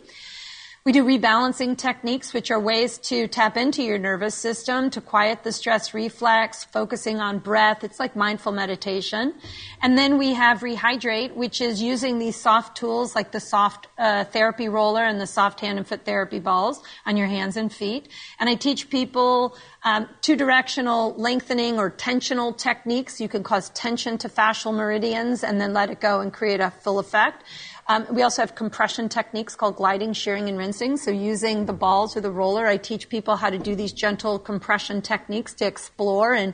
We do rebalancing techniques, which are ways to tap into your nervous system to quiet the stress reflex, focusing on breath. It's like mindful meditation. And then we have rehydrate, which is using these soft tools like the soft uh, therapy roller and the soft hand and foot therapy balls on your hands and feet. And I teach people um, two directional lengthening or tensional techniques. You can cause tension to fascial meridians and then let it go and create a full effect. Um, we also have compression techniques called gliding, shearing, and rinsing. So using the balls or the roller, I teach people how to do these gentle compression techniques to explore and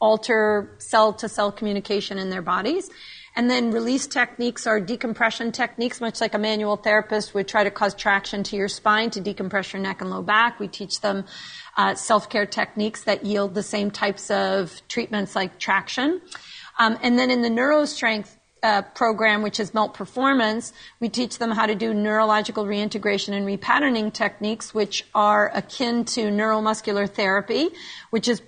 alter cell to cell communication in their bodies. And then release techniques are decompression techniques, much like a manual therapist would try to cause traction to your spine to decompress your neck and low back. We teach them uh, self-care techniques that yield the same types of treatments like traction. Um, and then in the neurostrength uh, program, which is Melt Performance, we teach them how to do neurological reintegration and repatterning techniques, which are akin to neuromuscular therapy, which is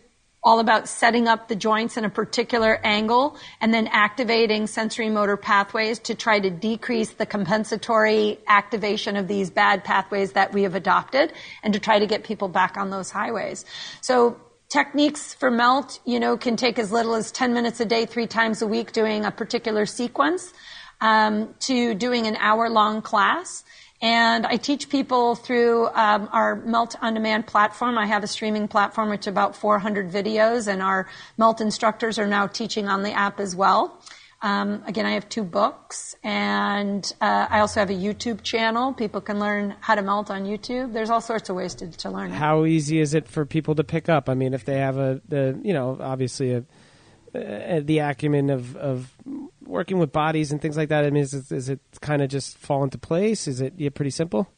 all about setting up the joints in a particular angle and then activating sensory motor pathways to try to decrease the compensatory activation of these bad pathways that we have adopted and to try to get people back on those highways. So techniques for melt, you know, can take as little as 10 minutes a day, three times a week doing a particular sequence, um, to doing an hour long class. And I teach people through um, our Melt on Demand platform. I have a streaming platform which about 400 videos, and our Melt instructors are now teaching on the app as well. Um, again, I have two books, and uh, I also have a YouTube channel. People can learn how to melt on YouTube. There's all sorts of ways to, to learn. How easy is it for people to pick up? I mean, if they have a, the, you know, obviously a, uh, the acumen of, of working with bodies and things like that. I mean, is, it- is it kind of just fall into place? Is it yeah, pretty simple?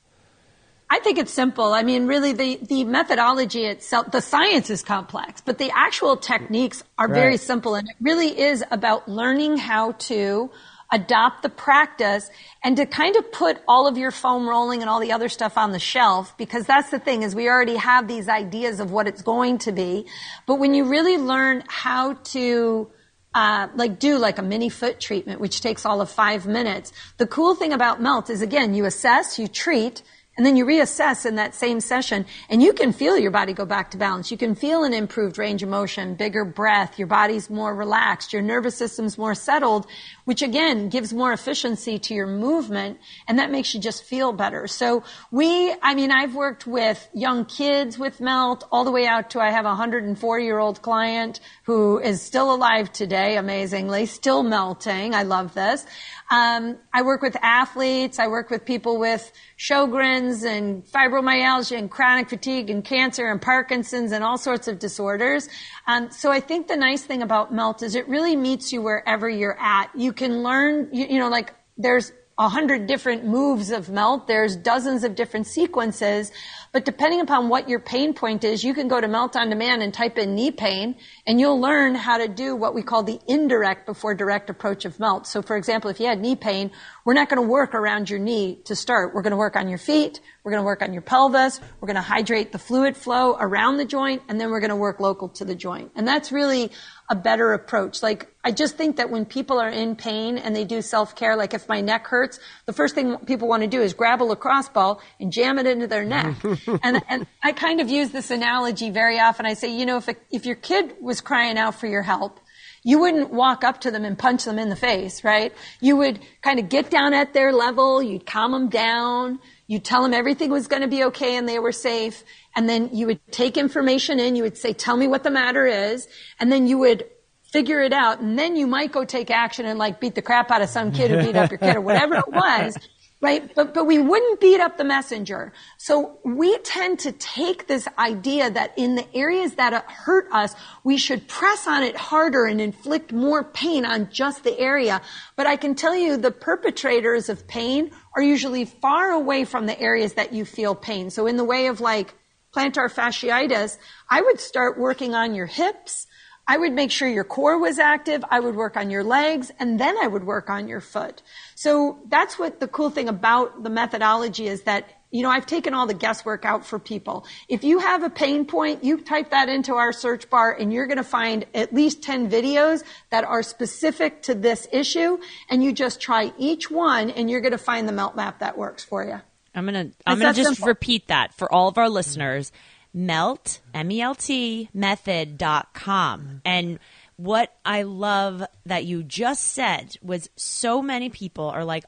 I think it's simple. I mean, really, the, the methodology itself, the science is complex, but the actual techniques are very simple. And it really is about learning how to adopt the practice and to kind of put all of your foam rolling and all the other stuff on the shelf because that's the thing is we already have these ideas of what it's going to be. But when you really learn how to uh, like do like a mini foot treatment, which takes all of five minutes. The cool thing about melt is again, you assess, you treat, and then you reassess in that same session and you can feel your body go back to balance. You can feel an improved range of motion, bigger breath, your body's more relaxed, your nervous system's more settled, which again gives more efficiency to your movement and that makes you just feel better. So we, I mean, I've worked with young kids with melt all the way out to I have a 104 year old client who is still alive today, amazingly, still melting. I love this. Um, I work with athletes. I work with people with Sjogren's and fibromyalgia and chronic fatigue and cancer and Parkinson's and all sorts of disorders. Um, so I think the nice thing about Melt is it really meets you wherever you're at. You can learn, you, you know, like there's a hundred different moves of melt. There's dozens of different sequences, but depending upon what your pain point is, you can go to Melt on Demand and type in knee pain, and you'll learn how to do what we call the indirect before direct approach of melt. So, for example, if you had knee pain, we're not going to work around your knee to start. We're going to work on your feet. We're going to work on your pelvis. We're going to hydrate the fluid flow around the joint, and then we're going to work local to the joint. And that's really a better approach. Like, I just think that when people are in pain and they do self-care, like if my neck hurts, the first thing people want to do is grab a lacrosse ball and jam it into their neck. and, and I kind of use this analogy very often. I say, you know, if, a, if your kid was crying out for your help, you wouldn't walk up to them and punch them in the face, right? You would kind of get down at their level, you'd calm them down, you'd tell them everything was going to be okay and they were safe, and then you would take information in, you would say, tell me what the matter is, and then you would figure it out, and then you might go take action and like beat the crap out of some kid who beat up your kid or whatever it was. Right? But, but we wouldn't beat up the messenger. So we tend to take this idea that in the areas that hurt us, we should press on it harder and inflict more pain on just the area. But I can tell you the perpetrators of pain are usually far away from the areas that you feel pain. So in the way of like plantar fasciitis, I would start working on your hips. I would make sure your core was active. I would work on your legs and then I would work on your foot. So that's what the cool thing about the methodology is that, you know, I've taken all the guesswork out for people. If you have a pain point, you type that into our search bar and you're going to find at least 10 videos that are specific to this issue. And you just try each one and you're going to find the melt map that works for you. I'm gonna I'm gonna just simple. repeat that for all of our listeners. Melt M E L T method.com. And what I love that you just said was so many people are like,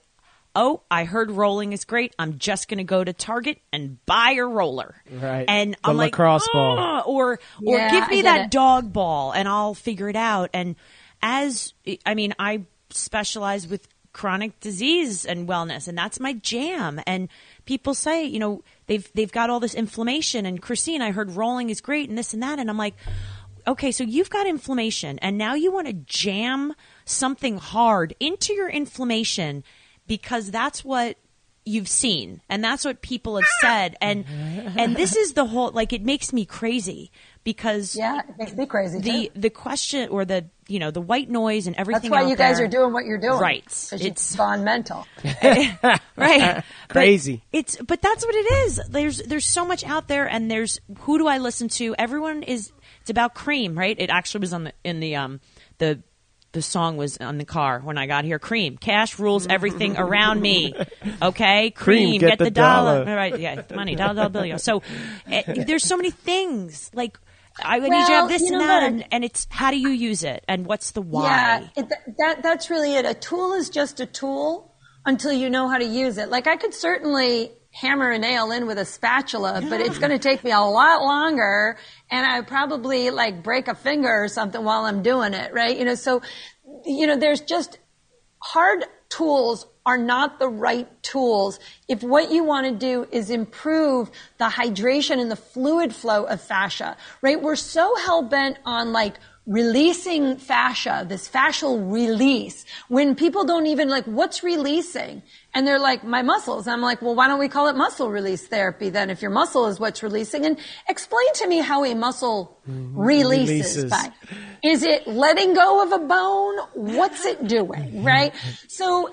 Oh, I heard rolling is great. I'm just going to go to Target and buy a roller. Right. And The I'm like, lacrosse ball. "Ah," or or Yeah, give me that it. dog ball and I'll figure it out. And as I mean, I specialize with chronic disease and wellness, and that's my jam. And people say, you know, they've they've got all this inflammation. And Christine, I heard rolling is great, and this and that. And I'm like, okay, so you've got inflammation, and now you want to jam something hard into your inflammation because that's what you've seen and that's what people have said and and this is the whole like it makes me crazy because Yeah, it makes me crazy the too. the question or the you know the white noise and everything That's why out you guys there- are doing what you're doing. Right. Because It's- you've gone mental. right But Crazy. it's but that's what it is there's there's so much out there and there's who do i listen to everyone is it's about cream right it actually was on the in the um the the song was on the car when I got here. Cream, cash rules everything around me. Okay, cream, get the the dollar. dollar. Right, yeah, the money, dollar, dollar bill. So eh, there's so many things. Like I would need Well, to have this you and that, and, and it's how do you use it and what's the why? Yeah, it, that that's really it. A tool is just a tool until you know how to use it. Like I could certainly hammer a nail in with a spatula, but it's going to take me a lot longer, and I probably like break a finger or something while I'm doing it, right? You know, so you know, there's just hard tools are not the right tools if what you want to do is improve the hydration and the fluid flow of fascia, right? We're so hell bent on like releasing fascia, this fascial release, when people don't even like, what's releasing? And they're like, my muscles. I'm like, well, why don't we call it muscle release therapy then if your muscle is what's releasing? And explain to me how a muscle mm-hmm. releases, Releases. by. Is it letting go of a bone? What's it doing? Right? So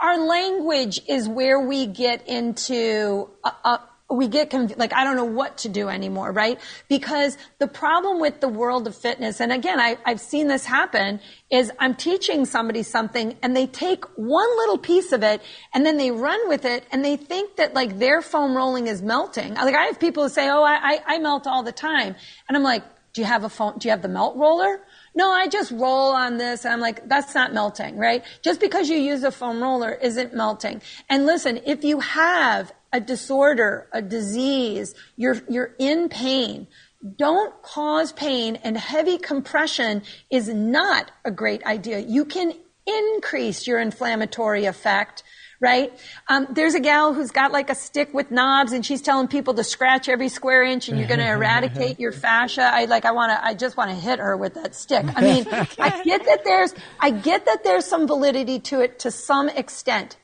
our language is where we get into a, a, we get conf- like I don't know what to do anymore, right? Because the problem with the world of fitness, and again, I, I've seen this happen, is I'm teaching somebody something and they take one little piece of it and then they run with it and they think that like their foam rolling is melting. Like I have people who say, "Oh, I, I, I melt all the time," and I'm like, "Do you have a foam? Do you have the melt roller?" No, I just roll on this. And I'm like, that's not melting, right? Just because you use a foam roller isn't melting. And listen, if you have a disorder, a disease, you're, you're in pain, don't cause pain and heavy compression is not a great idea. You can increase your inflammatory effect right? Um, there's a gal who's got like a stick with knobs and she's telling people to scratch every square inch and you're going to eradicate your fascia. I like, I want to, I just want to hit her with that stick. I mean, I get that there's, I get that there's some validity to it to some extent,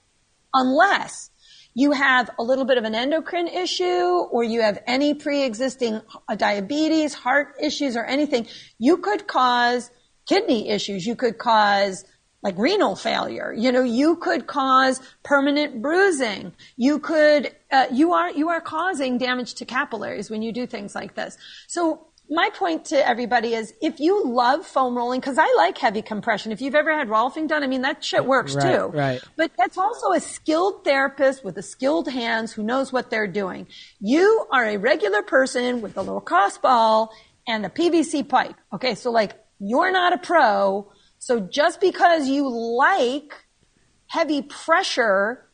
unless you have a little bit of an endocrine issue or you have any pre-existing diabetes, heart issues or anything, you could cause kidney issues. You could cause like renal failure. You know, you could cause permanent bruising. You could, uh, you are, you are causing damage to capillaries when you do things like this. So my point to everybody is if you love foam rolling, cause I like heavy compression. If you've ever had Rolfing done, I mean, that shit works Right, too. right. But that's also a skilled therapist with a skilled hands who knows what they're doing. You are a regular person with a little cross ball and a PVC pipe. Okay. So like you're not a pro. So just because you like heavy pressure,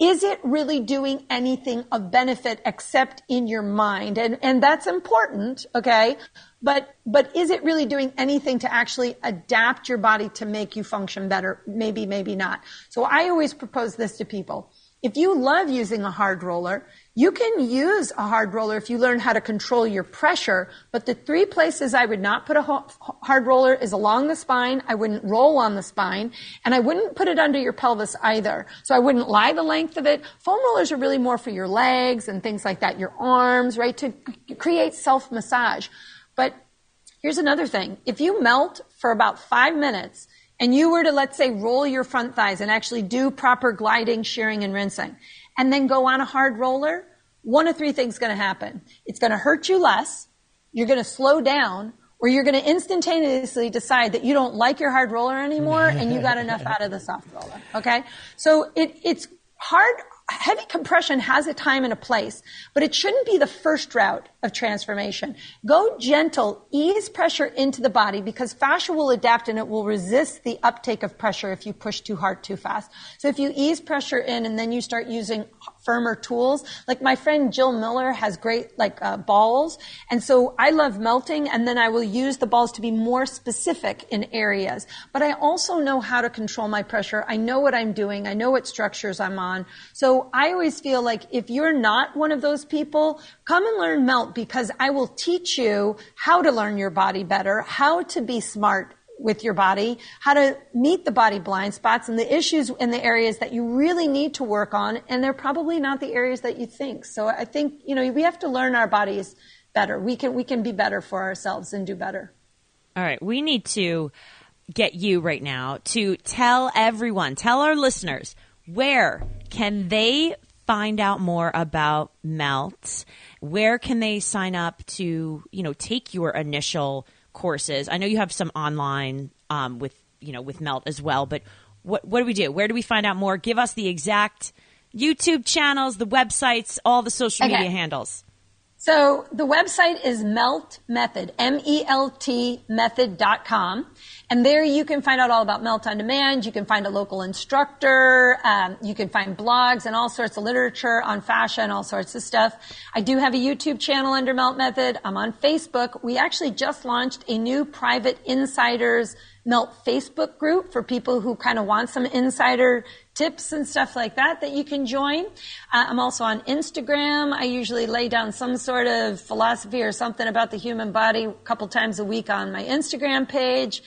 is it really doing anything of benefit except in your mind? And, and that's important, okay? But, but is it really doing anything to actually adapt your body to make you function better? Maybe, maybe not. So I always propose this to people. If you love using a hard roller, you can use a hard roller if you learn how to control your pressure, but the three places I would not put a hard roller is along the spine, I wouldn't roll on the spine, and I wouldn't put it under your pelvis either. So I wouldn't lie the length of it. Foam rollers are really more for your legs and things like that, your arms, right, to create self-massage. But here's another thing. If you melt for about five minutes, and you were to, let's say, roll your front thighs and actually do proper gliding, shearing, and rinsing, and then go on a hard roller, one of three things going to happen. It's going to hurt you less, you're going to slow down, or you're going to instantaneously decide that you don't like your hard roller anymore and you got enough out of the soft roller. Okay? So it, it's hard, heavy compression has a time and a place, but it shouldn't be the first route of transformation. Go gentle, ease pressure into the body because fascia will adapt and it will resist the uptake of pressure if you push too hard too fast. So if you ease pressure in and then you start using firmer tools, like my friend Jill Miller has great like uh, balls, and so I love melting, and then I will use the balls to be more specific in areas. But I also know how to control my pressure. I know what I'm doing. I know what structures I'm on. So I always feel like if you're not one of those people, come and learn melt because I will teach you how to learn your body better, how to be smart with your body, how to meet the body blind spots and the issues in the areas that you really need to work on. And they're probably not the areas that you think. So I think, you know, we have to learn our bodies better. We can, we can be better for ourselves and do better. All right, we need to get you right now to tell everyone, tell our listeners, where can they find out more about Melt? Where can they sign up to, you know, take your initial courses? I know you have some online um, with, you know, with Melt as well, but what what do we do? Where do we find out more? Give us the exact YouTube channels, the websites, all the social Okay. media handles. So the website is Melt Method, M-E-L-T method.com. And there you can find out all about Melt on Demand. You can find a local instructor. Um, you can find blogs and all sorts of literature on fascia and all sorts of stuff. I do have a YouTube channel under Melt Method. I'm on Facebook. We actually just launched a new private insiders Melt Facebook group for people who kind of want some insider tips and stuff like that that you can join. Uh, I'm also on Instagram. I usually lay down some sort of philosophy or something about the human body a couple times a week on my Instagram page.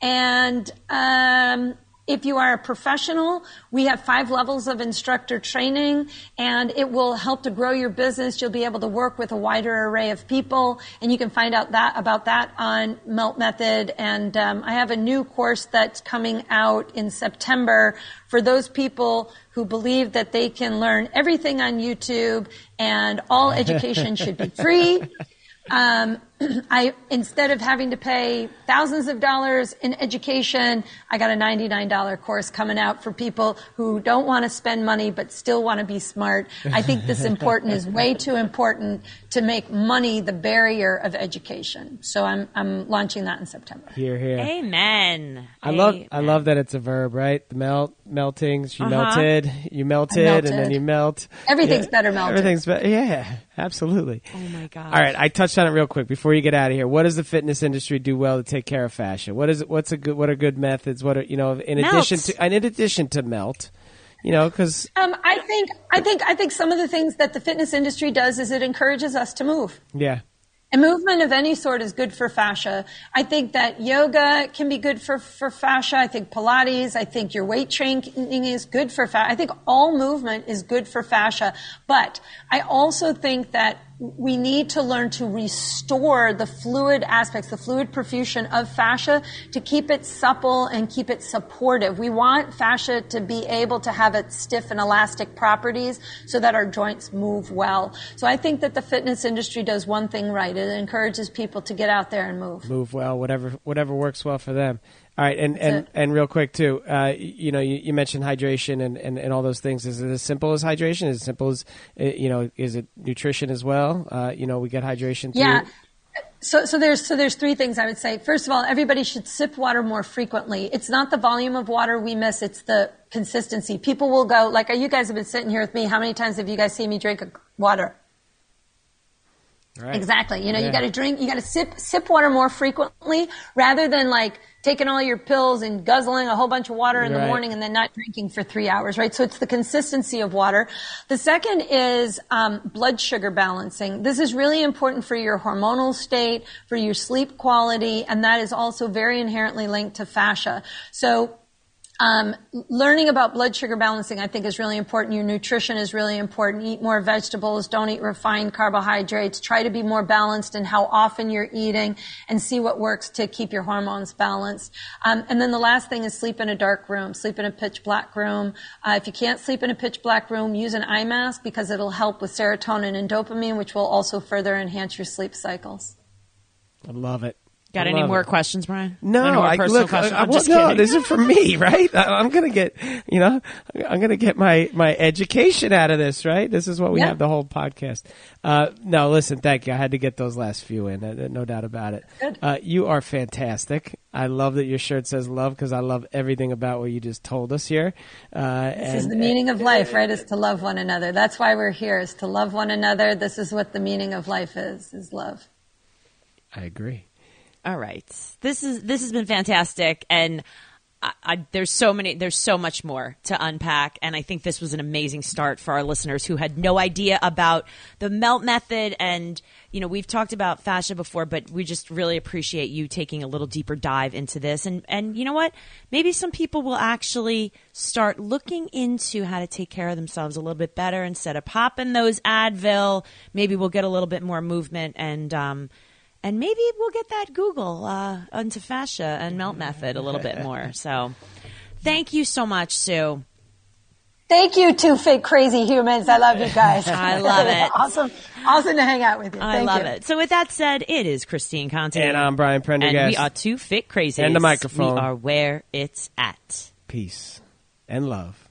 And um, if you are a professional, we have five levels of instructor training and it will help to grow your business. You'll be able to work with a wider array of people and you can find out that about that on Melt Method. And um, I have a new course that's coming out in September for those people who believe that they can learn everything on YouTube and all education should be free. Um, I instead of having to pay thousands of dollars in education, I got a $99 course coming out for people who don't want to spend money but still want to be smart. I think this important is way too important to make money the barrier of education. So I'm I'm launching that in September. Here, here. Amen. I love Amen. I love that it's a verb, right? The melt, melting. She Uh-huh. melted, you melted, melted. and then you melt. Everything's better melted. Everything's better. Yeah, absolutely. Oh my god. All right, I touched on it real quick before you get out of here. What does the fitness industry do well to take care of fascia? What is? What's a good? What are good methods? What are you know? In Melt. addition to, and in addition to melt, you know, because Um, I think I think I think some of the things that the fitness industry does is it encourages us to move. yeah, And movement of any sort is good for fascia. I think that yoga can be good for, for fascia. I think Pilates, I think your weight training is good for fascia. I think all movement is good for fascia. But I also think that we need to learn to restore the fluid aspects, the fluid perfusion of fascia to keep it supple and keep it supportive. We want fascia to be able to have its stiff and elastic properties so that our joints move well. So I think that the fitness industry does one thing right. It encourages people to get out there and move. move well, whatever whatever works well for them. All right, and and, and real quick too, uh, you know, you, you mentioned hydration and, and, and all those things. Is it as simple as hydration? Is it simple as uh, you know? Is it nutrition as well? Uh, you know, we get hydration. Through, Yeah. So, so there's so there's three things I would say. First of all, everybody should sip water more frequently. It's not the volume of water we miss; it's the consistency. People will go like, "You guys have been sitting here with me. How many times have you guys seen me drink water?" Right. Exactly. You know, Yeah. you got to drink, you got to sip sip water more frequently rather than like taking all your pills and guzzling a whole bunch of water in the morning and then not drinking for three hours, right? So it's the consistency of water. The second is um, blood sugar balancing. This is really important for your hormonal state, for your sleep quality, and that is also very inherently linked to fascia. So um, learning about blood sugar balancing, I think, is really important. Your nutrition is really important. Eat more vegetables. Don't eat refined carbohydrates. Try to be more balanced in how often you're eating and see what works to keep your hormones balanced. Um, and then the last thing is sleep in a dark room. Sleep in a pitch black room. Uh, if you can't sleep in a pitch black room, use an eye mask because it'll help with serotonin and dopamine, which will also further enhance your sleep cycles. I love it. Got I any more it. questions, Brian? No, Any more I personal look. questions? I, I, I'm just well, no, this is for me, right? I, I'm gonna get, you know, I'm gonna get my my education out of this, right? This is what we Yeah. have the whole podcast. Uh, no, listen, thank you. I had to get those last few in, uh, no doubt about it. Uh, you are fantastic. I love that your shirt says love because I love everything about what you just told us here. Uh, This is the meaning of life, right? Is to love one another. That's why we're here, is to love one another. This is what the meaning of life is, is love. I agree. All right. This is this has been fantastic, and I, I, there's so many, there's so much more to unpack, and I think this was an amazing start for our listeners who had no idea about the melt method. And you know, we've talked about fascia before, but we just really appreciate you taking a little deeper dive into this. And and you know what? Maybe some people will actually start looking into how to take care of themselves a little bit better instead of popping those Advil. Maybe we'll get a little bit more movement and. um and maybe we'll get that Google uh, into fascia and melt method a little bit more. So, thank you so much, Sue. Thank you, two fake crazy humans. I love you guys. I love it. awesome, awesome to hang out with you. I Thank love you. it. So, with that said, it is Christine Conti, And I'm Brian Prendergast. and we are two fit crazies. And the microphone. We are where it's at. Peace and love.